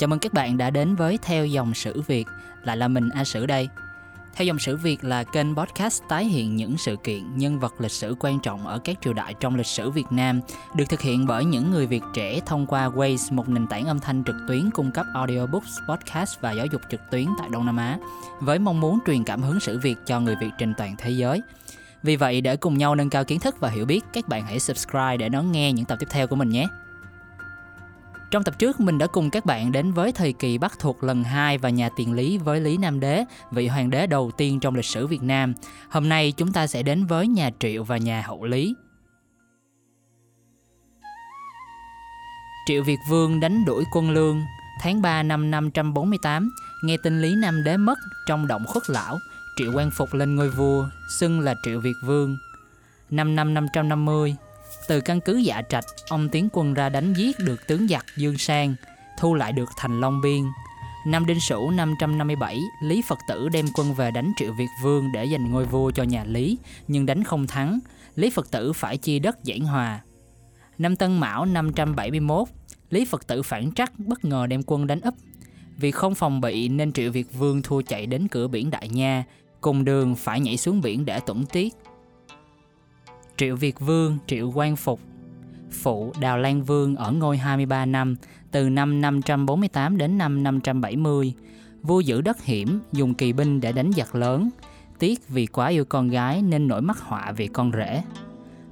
Chào mừng các bạn đã đến với Theo dòng sử Việt, lại là mình A Sử đây. Theo dòng sử Việt là kênh podcast tái hiện những sự kiện, nhân vật lịch sử quan trọng ở các triều đại trong lịch sử Việt Nam, được thực hiện bởi những người Việt trẻ thông qua Waze, một nền tảng âm thanh trực tuyến cung cấp audiobooks, podcast và giáo dục trực tuyến tại Đông Nam Á, với mong muốn truyền cảm hứng sử Việt cho người Việt trên toàn thế giới. Vì vậy, để cùng nhau nâng cao kiến thức và hiểu biết, các bạn hãy subscribe để đón nghe những tập tiếp theo của mình nhé. Trong tập trước, mình đã cùng các bạn đến với thời kỳ Bắc thuộc lần 2 và nhà tiền lý với Lý Nam Đế, vị hoàng đế đầu tiên trong lịch sử Việt Nam. Hôm nay chúng ta sẽ đến với nhà Triệu và nhà Hậu Lý. Triệu Việt Vương đánh đuổi quân lương, tháng 3 năm 548, nghe tin Lý Nam Đế mất trong động khuất lão, Triệu Quang Phục lên ngôi vua, xưng là Triệu Việt Vương. Năm năm 550, từ căn cứ dạ trạch, ông tiến quân ra đánh giết được tướng giặc Dương Sang, thu lại được thành Long Biên. Năm Đinh Sửu 557, Lý Phật Tử đem quân về đánh Triệu Việt Vương để giành ngôi vua cho nhà Lý, nhưng đánh không thắng. Lý Phật Tử phải chia đất giảng hòa. Năm Tân Mão 571, Lý Phật Tử phản trắc bất ngờ đem quân đánh ấp. Vì không phòng bị nên Triệu Việt Vương thua chạy đến cửa biển Đại Nha, cùng đường phải nhảy xuống biển để tuẩn tiết. Triệu Việt Vương, Triệu Quang Phục Phụ Đào Lan Vương ở ngôi 23 năm, từ năm 548 đến năm 570. Vua giữ đất hiểm, dùng kỳ binh để đánh giặc lớn. Tiếc vì quá yêu con gái nên nổi mắc họa vì con rể.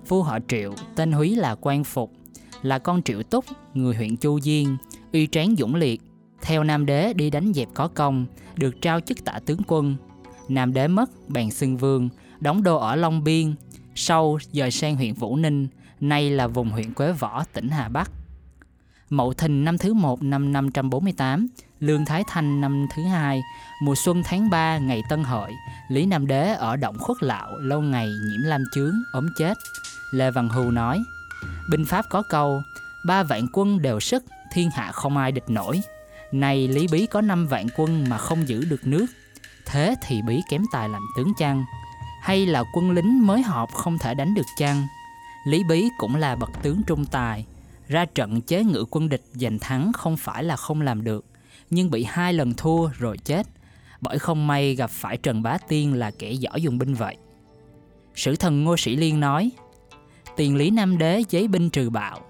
Vua họ Triệu, tên Húy là Quang Phục, là con Triệu Túc, người huyện Chu Diên, uy tráng dũng liệt. Theo Nam Đế đi đánh dẹp có công, được trao chức tả tướng quân. Nam Đế mất, bèn xưng vương, đóng đô ở Long Biên, sau dời sang huyện Vũ Ninh, nay là vùng huyện Quế Võ, tỉnh Hà Bắc. Mậu Thìn năm thứ 1 năm 548, Lương Thái Thanh năm thứ hai, mùa xuân tháng 3 ngày Tân Hợi, Lý Nam Đế ở động khuất lạo lâu ngày nhiễm lam chướng, ốm chết. Lê Văn Hưu nói, binh pháp có câu, ba vạn quân đều sức, thiên hạ không ai địch nổi. Này Lý Bí có năm vạn quân mà không giữ được nước, thế thì Bí kém tài làm tướng chăng? Hay là quân lính mới họp không thể đánh được chăng? Lý Bí cũng là bậc tướng trung tài, ra trận chế ngự quân địch giành thắng không phải là không làm được, nhưng bị hai lần thua rồi chết, bởi không may gặp phải Trần Bá Tiên là kẻ giỏi dùng binh vậy. Sử thần Ngô Sĩ Liên nói, tiền lý Nam Đế giấy binh trừ bạo,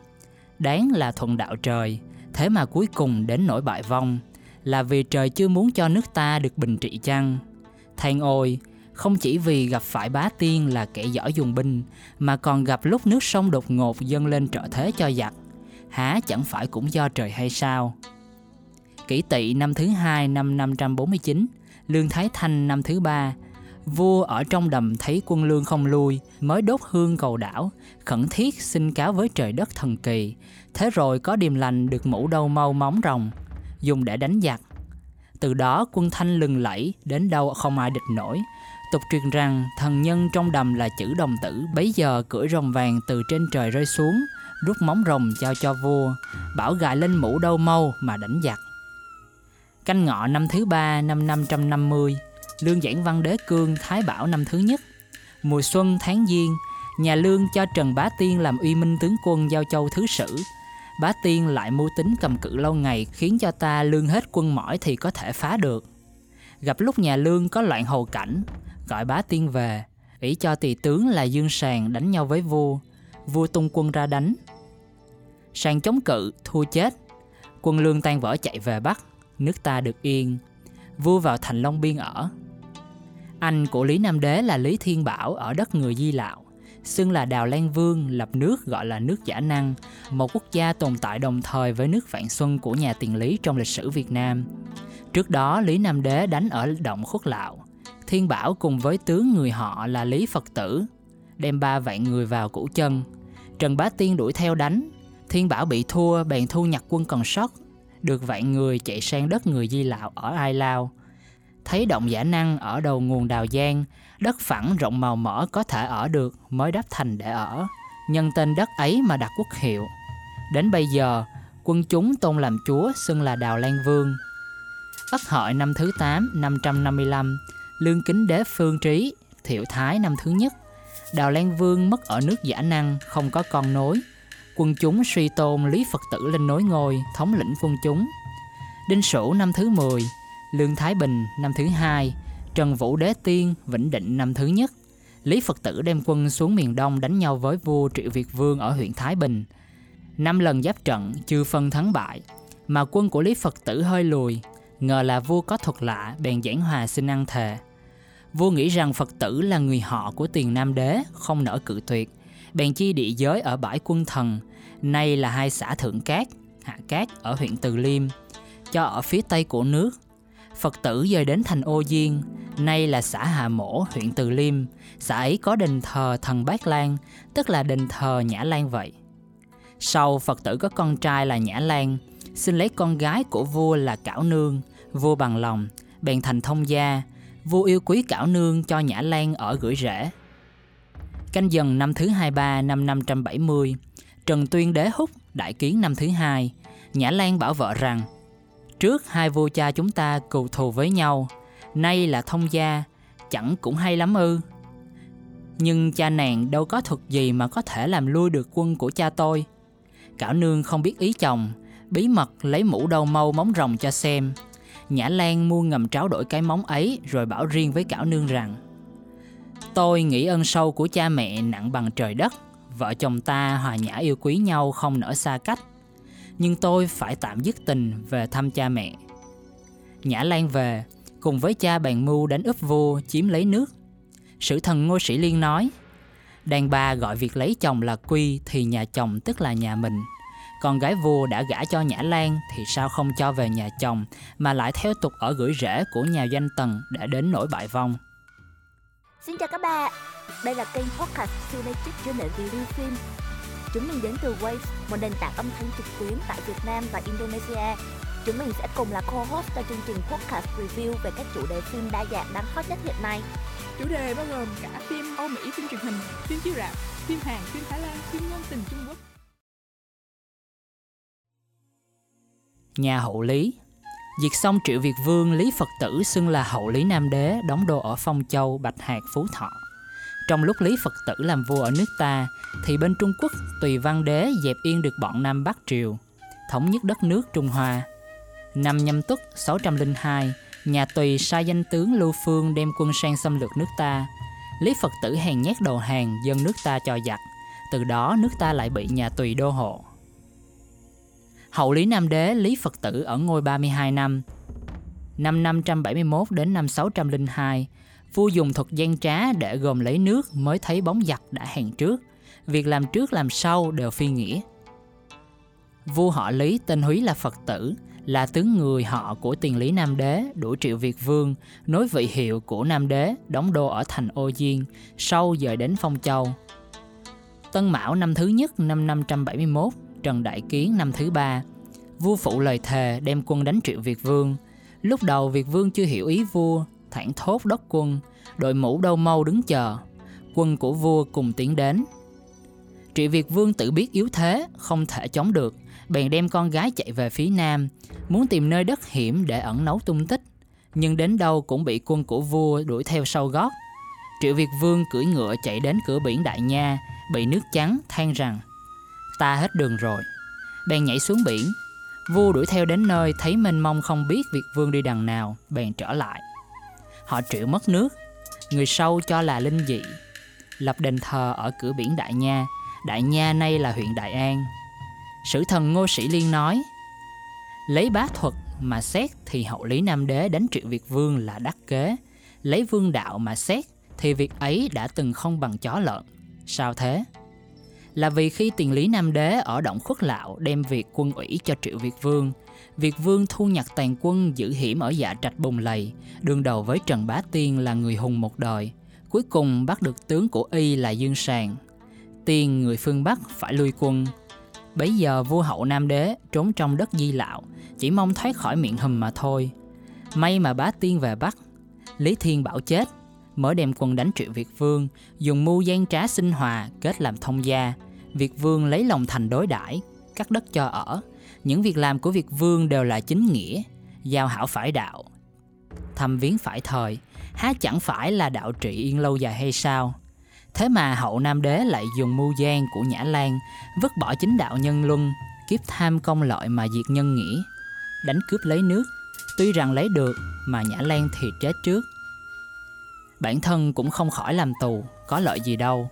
đáng là thuận đạo trời, thế mà cuối cùng đến nỗi bại vong, là vì trời chưa muốn cho nước ta được bình trị chăng? Than ôi, không chỉ vì gặp phải bá tiên là kẻ giỏi dùng binh, mà còn gặp lúc nước sông đột ngột dâng lên trợ thế cho giặc. Há chẳng phải cũng do trời hay sao? Kỷ tỵ năm thứ hai năm 549 lương thái thanh năm thứ ba, vua ở trong đầm thấy quân lương không lui, mới đốt hương cầu đảo, khẩn thiết xin cáo với trời đất thần kỳ. Thế rồi có điềm lành được mũ đâu mau móng rồng, dùng để đánh giặc. Từ đó quân thanh lừng lẫy, đến đâu không ai địch nổi. Tục truyền rằng thần nhân trong đầm là chữ đồng tử, Bấy giờ cưỡi rồng vàng từ trên trời rơi xuống, Rút móng rồng giao cho vua, Bảo gài lên mũ đâu mau mà đánh giặc. Canh ngọ năm thứ ba, năm 550 Lương giảng văn đế cương Thái Bảo năm thứ nhất. Mùa xuân tháng giêng, Nhà Lương cho Trần Bá Tiên làm uy minh tướng quân giao châu thứ sử. Bá Tiên lại mưu tính cầm cự lâu ngày Khiến cho ta lương hết quân mỏi thì có thể phá được. Gặp lúc nhà Lương có loạn hầu cảnh gọi bá tiên về, ý cho tỷ tướng là Dương Sàng đánh nhau với vua, vua tung quân ra đánh. Sàng chống cự, thua chết, quân lương tan vỡ chạy về Bắc, nước ta được yên, vua vào thành Long Biên ở. Anh của Lý Nam Đế là Lý Thiên Bảo ở đất người Di Lạo, xưng là Đào Lan Vương lập nước gọi là nước Giả Năng, một quốc gia tồn tại đồng thời với nước Vạn Xuân của nhà tiền Lý trong lịch sử Việt Nam. Trước đó, Lý Nam Đế đánh ở động Khuất Lạo, Thiên Bảo cùng với tướng người họ là Lý Phật Tử đem ba vạn người vào củ chân. Trần Bá Tiên đuổi theo đánh, Thiên Bảo bị thua bèn thu nhặt quân còn sót, được vạn người chạy sang đất người Di Lạo ở Ai Lao. Thấy động giả năng ở đầu nguồn Đào Giang, đất phẳng rộng màu mỡ có thể ở được mới đắp thành để ở. Nhân tên đất ấy mà đặt quốc hiệu. Đến bây giờ, quân chúng tôn làm chúa xưng là Đào Lan Vương. Ất hợi năm thứ 8, 555, Lương Kính Đế Phương Trí, Thiệu Thái năm thứ nhất. Đào Lan Vương mất ở nước giả năng, không có con nối. Quân chúng suy tôn Lý Phật tử lên nối ngôi, thống lĩnh quân chúng. Đinh Sửu năm thứ 10, Lương Thái Bình năm thứ hai, Trần Vũ Đế Tiên Vĩnh Định năm thứ nhất. Lý Phật Tử đem quân xuống miền Đông đánh nhau với vua Triệu Việt Vương ở huyện Thái Bình. Năm lần giáp trận chưa phân thắng bại, mà quân của Lý Phật Tử hơi lùi, ngờ là vua có thuật lạ bèn giảng hòa xin ăn thề. Vua nghĩ rằng Phật tử là người họ của tiền Nam Đế, không nỡ cự tuyệt, bèn chi địa giới ở bãi quân thần, nay là hai xã Thượng Cát, Hạ Cát ở huyện Từ Liêm, cho ở phía tây của nước. Phật tử dời đến thành Ô Diên, nay là xã Hà Mổ, huyện Từ Liêm. Xã ấy có đền thờ thần Bát Lan, tức là đền thờ Nhã Lan vậy. Sau Phật tử có con trai là Nhã Lan, xin lấy con gái của vua là Cảo Nương, vua bằng lòng, bèn thành thông gia, vua yêu quý Cảo Nương cho Nhã Lan ở gửi rễ. Canh dần năm thứ 23 năm 570, Trần Tuyên Đế Húc đại kiến năm thứ hai, Nhã Lan bảo vợ rằng Trước hai vua cha chúng ta cừu thù với nhau, nay là thông gia, chẳng cũng hay lắm ư. Nhưng cha nàng đâu có thuật gì mà có thể làm lui được quân của cha tôi. Cảo nương không biết ý chồng, bí mật lấy mũ đầu mâu móng rồng cho xem. Nhã Lan mua ngầm tráo đổi cái móng ấy rồi bảo riêng với Cảo nương rằng Tôi nghĩ ân sâu của cha mẹ nặng bằng trời đất, vợ chồng ta hòa nhã yêu quý nhau không nỡ xa cách nhưng tôi phải tạm dứt tình về thăm cha mẹ. Nhã Lan về, cùng với cha bàn mưu đánh úp vua chiếm lấy nước. Sử thần Ngô Sĩ Liên nói, đàn bà gọi việc lấy chồng là quy thì nhà chồng tức là nhà mình. Con gái vua đã gả cho Nhã Lan thì sao không cho về nhà chồng mà lại theo tục ở gửi rễ của nhà danh tần để đến nỗi bại vong. Xin chào các bạn, đây là kênh podcast Curated Journal Review Film Chúng mình đến từ Waves, một nền tảng âm thanh trực tuyến tại Việt Nam và Indonesia. Chúng mình sẽ cùng là co-host cho chương trình podcast review về các chủ đề phim đa dạng đang hot nhất hiện nay. Chủ đề bao gồm cả phim Âu Mỹ, phim truyền hình, phim chiếu rạp, phim Hàn, phim Thái Lan, phim ngôn tình Trung Quốc. Nhà hậu Lý Diệt xong Triệu Việt Vương, Lý Phật Tử xưng là hậu Lý Nam Đế, đóng đô ở Phong Châu, Bạch Hạc, Phú Thọ. Trong lúc Lý Phật Tử làm vua ở nước ta, thì bên Trung Quốc Tùy Văn Đế dẹp yên được bọn Nam Bắc Triều, thống nhất đất nước Trung Hoa. Năm nhâm tuất 602, nhà Tùy sai danh tướng Lưu Phương đem quân sang xâm lược nước ta. Lý Phật Tử hèn nhát đầu hàng dân nước ta cho giặc, từ đó nước ta lại bị nhà Tùy đô hộ. Hậu Lý Nam Đế Lý Phật Tử ở ngôi 32 năm. Năm 571 đến năm 602, vua dùng thuật gian trá để gồm lấy nước mới thấy bóng giặc đã hẹn trước việc làm trước làm sau đều phi nghĩa. Vua họ Lý tên Húy là Phật tử, là tướng người họ của tiền lý Nam Đế, đuổi triệu Việt Vương, nối vị hiệu của Nam Đế, đóng đô ở thành Ô Diên, sau dời đến Phong Châu. Tân Mão năm thứ nhất năm 571, Trần Đại Kiến năm thứ ba, vua phụ lời thề đem quân đánh triệu Việt Vương. Lúc đầu Việt Vương chưa hiểu ý vua, thẳng thốt đốc quân, đội mũ đâu mau đứng chờ. Quân của vua cùng tiến đến, Triệu Việt Vương tự biết yếu thế, không thể chống được, bèn đem con gái chạy về phía nam, muốn tìm nơi đất hiểm để ẩn nấu tung tích. Nhưng đến đâu cũng bị quân của vua đuổi theo sau gót. Triệu Việt Vương cưỡi ngựa chạy đến cửa biển Đại Nha, bị nước trắng than rằng Ta hết đường rồi. Bèn nhảy xuống biển. Vua đuổi theo đến nơi thấy mênh mông không biết Việt Vương đi đằng nào, bèn trở lại. Họ triệu mất nước, người sâu cho là linh dị, lập đền thờ ở cửa biển Đại Nha Đại Nha nay là huyện Đại An. Sử thần Ngô Sĩ Liên nói, lấy bá thuật mà xét thì hậu lý Nam Đế đánh triệu Việt Vương là đắc kế, lấy vương đạo mà xét thì việc ấy đã từng không bằng chó lợn. Sao thế? Là vì khi tiền lý Nam Đế ở động khuất lạo đem việc quân ủy cho triệu Việt Vương, Việt Vương thu nhặt tàn quân giữ hiểm ở dạ trạch bùng lầy, đương đầu với Trần Bá Tiên là người hùng một đời. Cuối cùng bắt được tướng của Y là Dương Sàng, tiên người phương Bắc phải lui quân. Bấy giờ vua hậu Nam Đế trốn trong đất di lạo, chỉ mong thoát khỏi miệng hầm mà thôi. May mà bá tiên về Bắc, Lý Thiên bảo chết, mới đem quân đánh triệu Việt Vương, dùng mưu gian trá sinh hòa kết làm thông gia. Việt Vương lấy lòng thành đối đãi cắt đất cho ở. Những việc làm của Việt Vương đều là chính nghĩa, giao hảo phải đạo, thăm viếng phải thời, há chẳng phải là đạo trị yên lâu dài hay sao? Thế mà hậu Nam Đế lại dùng mưu gian của Nhã Lan, vứt bỏ chính đạo nhân luân, kiếp tham công lợi mà diệt nhân nghĩa. đánh cướp lấy nước. Tuy rằng lấy được mà Nhã Lan thì chết trước. Bản thân cũng không khỏi làm tù, có lợi gì đâu.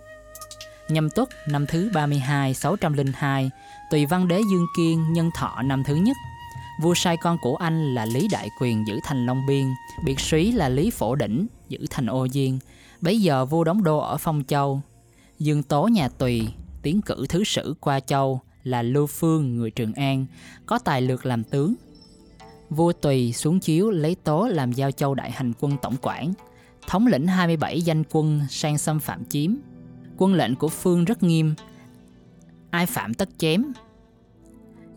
Nhâm tuất năm thứ 32 602, tùy văn đế Dương Kiên nhân thọ năm thứ nhất. Vua sai con của anh là Lý Đại Quyền giữ thành Long Biên, biệt súy là Lý Phổ Đỉnh giữ thành Ô Diên. Bấy giờ vua đóng đô ở Phong Châu. Dương Tố nhà Tùy tiến cử thứ sử qua châu là Lưu Phương người Trường An, có tài lược làm tướng. Vua Tùy xuống chiếu lấy Tố làm giao châu đại hành quân tổng quản, thống lĩnh 27 danh quân sang xâm phạm chiếm. Quân lệnh của Phương rất nghiêm, ai phạm tất chém.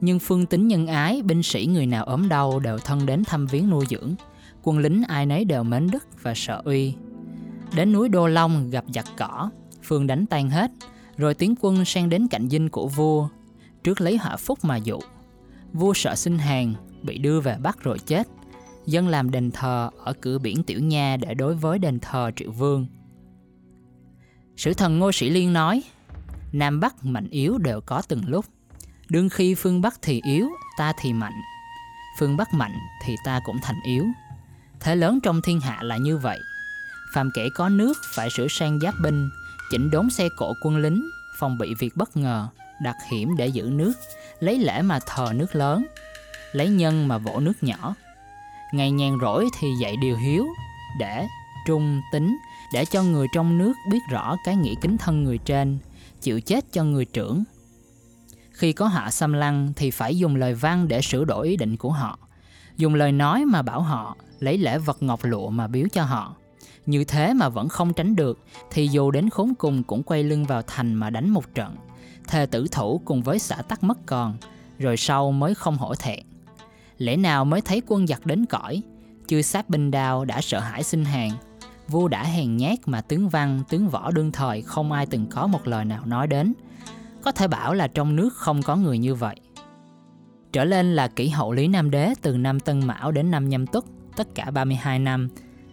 Nhưng Phương tính nhân ái, binh sĩ người nào ốm đau đều thân đến thăm viếng nuôi dưỡng. Quân lính ai nấy đều mến đức và sợ uy. Đến núi Đô Long gặp giặc cỏ, Phương đánh tan hết, rồi tiến quân sang đến cạnh dinh của vua, trước lấy họa phúc mà dụ. Vua sợ sinh hàng, bị đưa về bắt rồi chết. Dân làm đền thờ ở cửa biển Tiểu Nha để đối với đền thờ Triệu Vương. Sử thần Ngô Sĩ Liên nói, Nam Bắc mạnh yếu đều có từng lúc. Đương khi phương Bắc thì yếu, ta thì mạnh. Phương Bắc mạnh thì ta cũng thành yếu. Thế lớn trong thiên hạ là như vậy. Phàm kẻ có nước phải sửa sang giáp binh, chỉnh đốn xe cộ quân lính, phòng bị việc bất ngờ, đặt hiểm để giữ nước, lấy lễ mà thờ nước lớn, lấy nhân mà vỗ nước nhỏ. Ngày nhàn rỗi thì dạy điều hiếu, để trung tính, để cho người trong nước biết rõ cái nghĩa kính thân người trên, chịu chết cho người trưởng. Khi có hạ xâm lăng thì phải dùng lời văn để sửa đổi ý định của họ, dùng lời nói mà bảo họ, lấy lễ vật ngọc lụa mà biếu cho họ. Như thế mà vẫn không tránh được thì dù đến khốn cùng cũng quay lưng vào thành mà đánh một trận. Thề tử thủ cùng với xã tắc mất còn, rồi sau mới không hổ thẹn. Lẽ nào mới thấy quân giặc đến cõi, chưa sát binh đao đã sợ hãi xin hàng. Vua đã hèn nhát mà tướng văn, tướng võ đương thời không ai từng có một lời nào nói đến. Có thể bảo là trong nước không có người như vậy. Trở lên là kỷ hậu Lý Nam Đế từ năm Tân Mão đến năm Nhâm Tuất, tất cả 32 năm,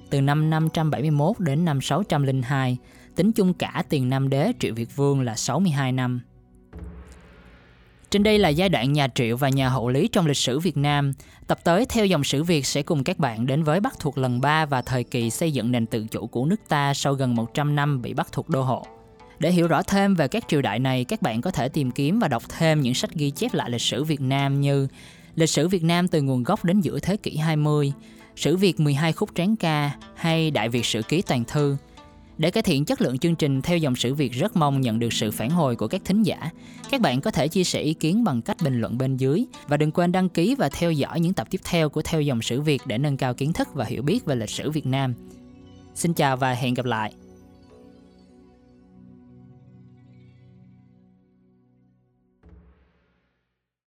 từ năm 571 đến năm 602, tính chung cả tiền Nam Đế Triệu Việt Vương là 62 năm. Trên đây là giai đoạn nhà Triệu và nhà Hậu Lý trong lịch sử Việt Nam. Tập tới theo dòng sử Việt sẽ cùng các bạn đến với Bắc thuộc lần 3 và thời kỳ xây dựng nền tự chủ của nước ta sau gần 100 năm bị Bắc thuộc đô hộ. Để hiểu rõ thêm về các triều đại này, các bạn có thể tìm kiếm và đọc thêm những sách ghi chép lại lịch sử Việt Nam như Lịch sử Việt Nam từ nguồn gốc đến giữa thế kỷ 20, Sử Việt 12 khúc tráng ca hay Đại Việt Sử Ký Toàn Thư. Để cải thiện chất lượng chương trình, theo dòng sử Việt rất mong nhận được sự phản hồi của các thính giả. Các bạn có thể chia sẻ ý kiến bằng cách bình luận bên dưới và đừng quên đăng ký và theo dõi những tập tiếp theo của Theo dòng sử Việt để nâng cao kiến thức và hiểu biết về lịch sử Việt Nam. Xin chào và hẹn gặp lại.